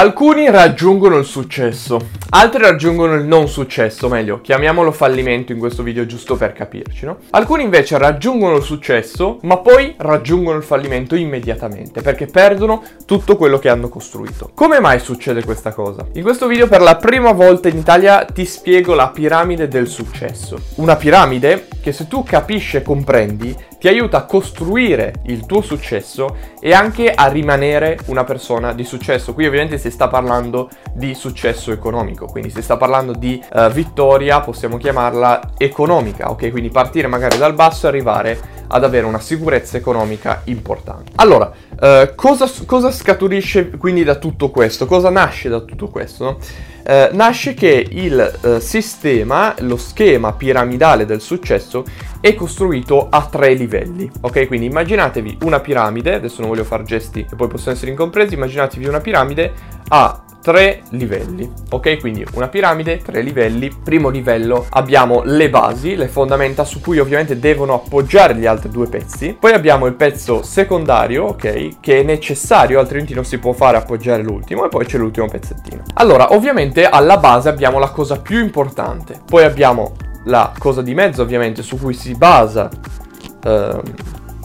Alcuni raggiungono il successo, altri raggiungono il non successo, meglio, chiamiamolo fallimento in questo video giusto per capirci, no? Alcuni invece raggiungono il successo, ma poi raggiungono il fallimento immediatamente, perché perdono tutto quello che hanno costruito. Come mai succede questa cosa? In questo video per la prima volta in Italia ti spiego la piramide del successo. Una piramide che se tu capisci e comprendi ti aiuta a costruire il tuo successo e anche a rimanere una persona di successo. Qui ovviamente sta parlando di successo economico, quindi si sta parlando di uh, vittoria, possiamo chiamarla economica, ok? Quindi partire magari dal basso e arrivare ad avere una sicurezza economica importante. Allora, uh, cosa, cosa, scaturisce quindi da tutto questo? Cosa nasce da tutto questo? No? Uh, nasce che il sistema, lo schema piramidale del successo è costruito a tre livelli, ok? Quindi immaginatevi una piramide, adesso non voglio fare gesti che poi possono essere incompresi, immaginatevi una piramide a tre livelli, ok? Quindi una piramide, tre livelli. Primo livello abbiamo le basi, le fondamenta su cui ovviamente devono appoggiare gli altri due pezzi. Poi abbiamo il pezzo secondario, ok? Che è necessario, altrimenti non si può fare appoggiare l'ultimo. E poi c'è l'ultimo pezzettino. Allora, ovviamente alla base abbiamo la cosa più importante. Poi abbiamo la cosa di mezzo ovviamente su cui si basa ehm,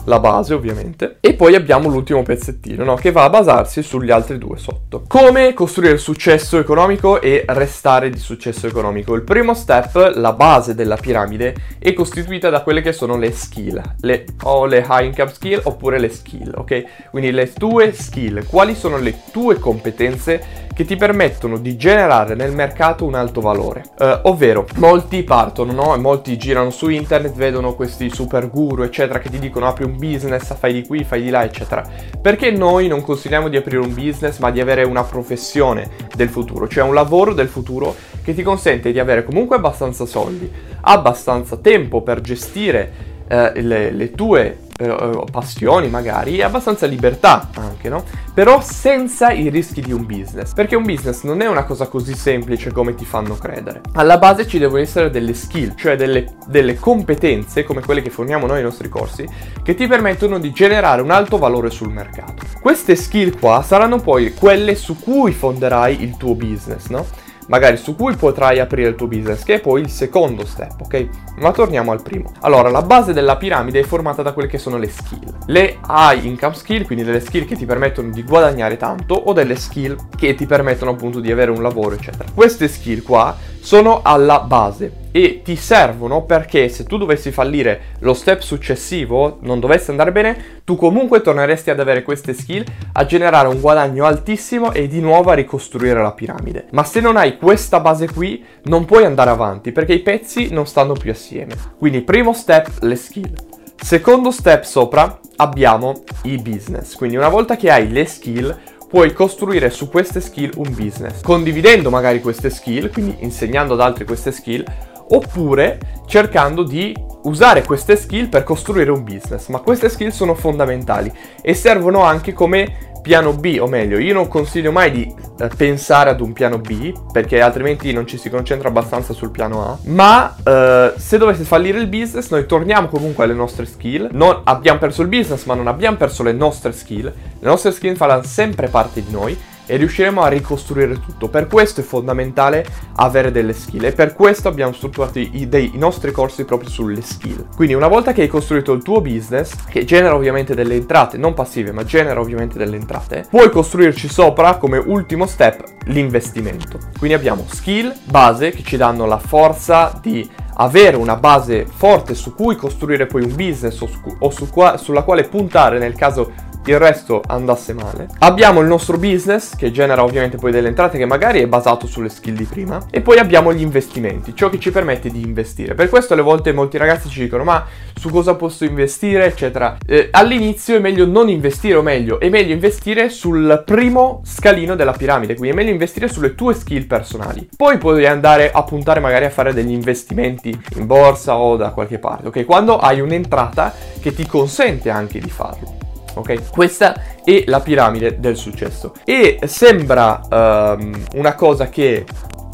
la base ovviamente, e poi abbiamo l'ultimo pezzettino, no? Che va a basarsi sugli altri due sotto. Come costruire successo economico e restare di successo economico? Il primo step, la base della piramide, è costituita da quelle che sono le skill, le, o le high income skill oppure le skill, ok? Quindi le tue skill, quali sono le tue competenze che ti permettono di generare nel mercato un alto valore. Uh, ovvero, molti partono, no? Molti girano su internet, vedono questi super guru, eccetera, che ti dicono apri un business, fai di qui, fai di là, eccetera. Perché noi non consigliamo di aprire un business, ma di avere una professione del futuro, cioè un lavoro del futuro che ti consente di avere comunque abbastanza soldi, abbastanza tempo per gestire eh, le, le, tue eh, passioni magari e abbastanza libertà anche, no? Però senza i rischi di un business, perché un business non è una cosa così semplice come ti fanno credere. Alla base ci devono essere delle skill, cioè delle, delle competenze come quelle che forniamo noi nei nostri corsi, che ti permettono di generare un alto valore sul mercato. Queste skill qua saranno poi quelle su cui fonderai il tuo business, no? Magari su cui potrai aprire il tuo business, che è poi il secondo step, ok? Ma torniamo al primo. Allora, la base della piramide è formata da quelle che sono le skill. Le high income skill, quindi delle skill che ti permettono di guadagnare tanto, o delle skill che ti permettono appunto di avere un lavoro, eccetera. Queste skill qua sono alla base e ti servono perché se tu dovessi fallire lo step successivo, non dovesse andare bene, tu comunque torneresti ad avere queste skill, a generare un guadagno altissimo e di nuovo a ricostruire la piramide. Ma se non hai questa base qui, non puoi andare avanti perché i pezzi non stanno più assieme. Quindi primo step, le skill. Secondo step sopra abbiamo i business. Quindi una volta che hai le skill, puoi costruire su queste skill un business, condividendo magari queste skill, quindi insegnando ad altri queste skill, oppure cercando di usare queste skill per costruire un business. Ma queste skill sono fondamentali e servono anche come piano B, o meglio, io non consiglio mai di eh, pensare ad un piano B, perché altrimenti non ci si concentra abbastanza sul piano A, ma eh, se dovesse fallire il business, noi torniamo comunque alle nostre skill, non abbiamo perso il business, ma non abbiamo perso le nostre skill, le nostre skill faranno sempre parte di noi e riusciremo a ricostruire tutto. Per questo è fondamentale avere delle skill e per questo abbiamo strutturato i, dei, i nostri corsi proprio sulle skill. Quindi una volta che hai costruito il tuo business, che genera ovviamente delle entrate, non passive, ma genera ovviamente delle entrate, puoi costruirci sopra come ultimo step l'investimento. Quindi abbiamo skill, base che ci danno la forza di avere una base forte su cui costruire poi un business o, su, o su qua, sulla quale puntare nel caso il resto andasse male. Abbiamo il nostro business che genera ovviamente poi delle entrate che magari è basato sulle skill di prima e poi abbiamo gli investimenti, ciò che ci permette di investire. Per questo alle volte molti ragazzi ci dicono ma su cosa posso investire eccetera. Eh, all'inizio è meglio non investire o meglio è meglio investire sul primo scalino della piramide, quindi è meglio investire sulle tue skill personali. Poi puoi andare a puntare magari a fare degli investimenti in borsa o da qualche parte, ok? Quando hai un'entrata che ti consente anche di farlo ok? Questa è la piramide del successo. E sembra um, una cosa che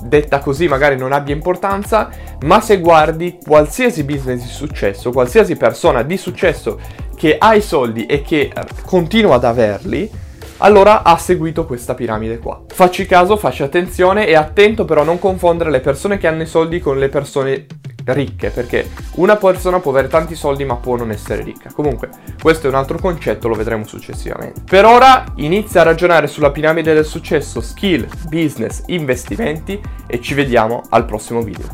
detta così magari non abbia importanza, ma se guardi qualsiasi business di successo, qualsiasi persona di successo che ha i soldi e che continua ad averli, allora ha seguito questa piramide qua. Facci caso, facci attenzione e attento però a non confondere le persone che hanno i soldi con le persone ricche, perché una persona può avere tanti soldi ma può non essere ricca. Comunque, questo è un altro concetto, lo vedremo successivamente. Per ora inizia a ragionare sulla piramide del successo, skill, business, investimenti e ci vediamo al prossimo video.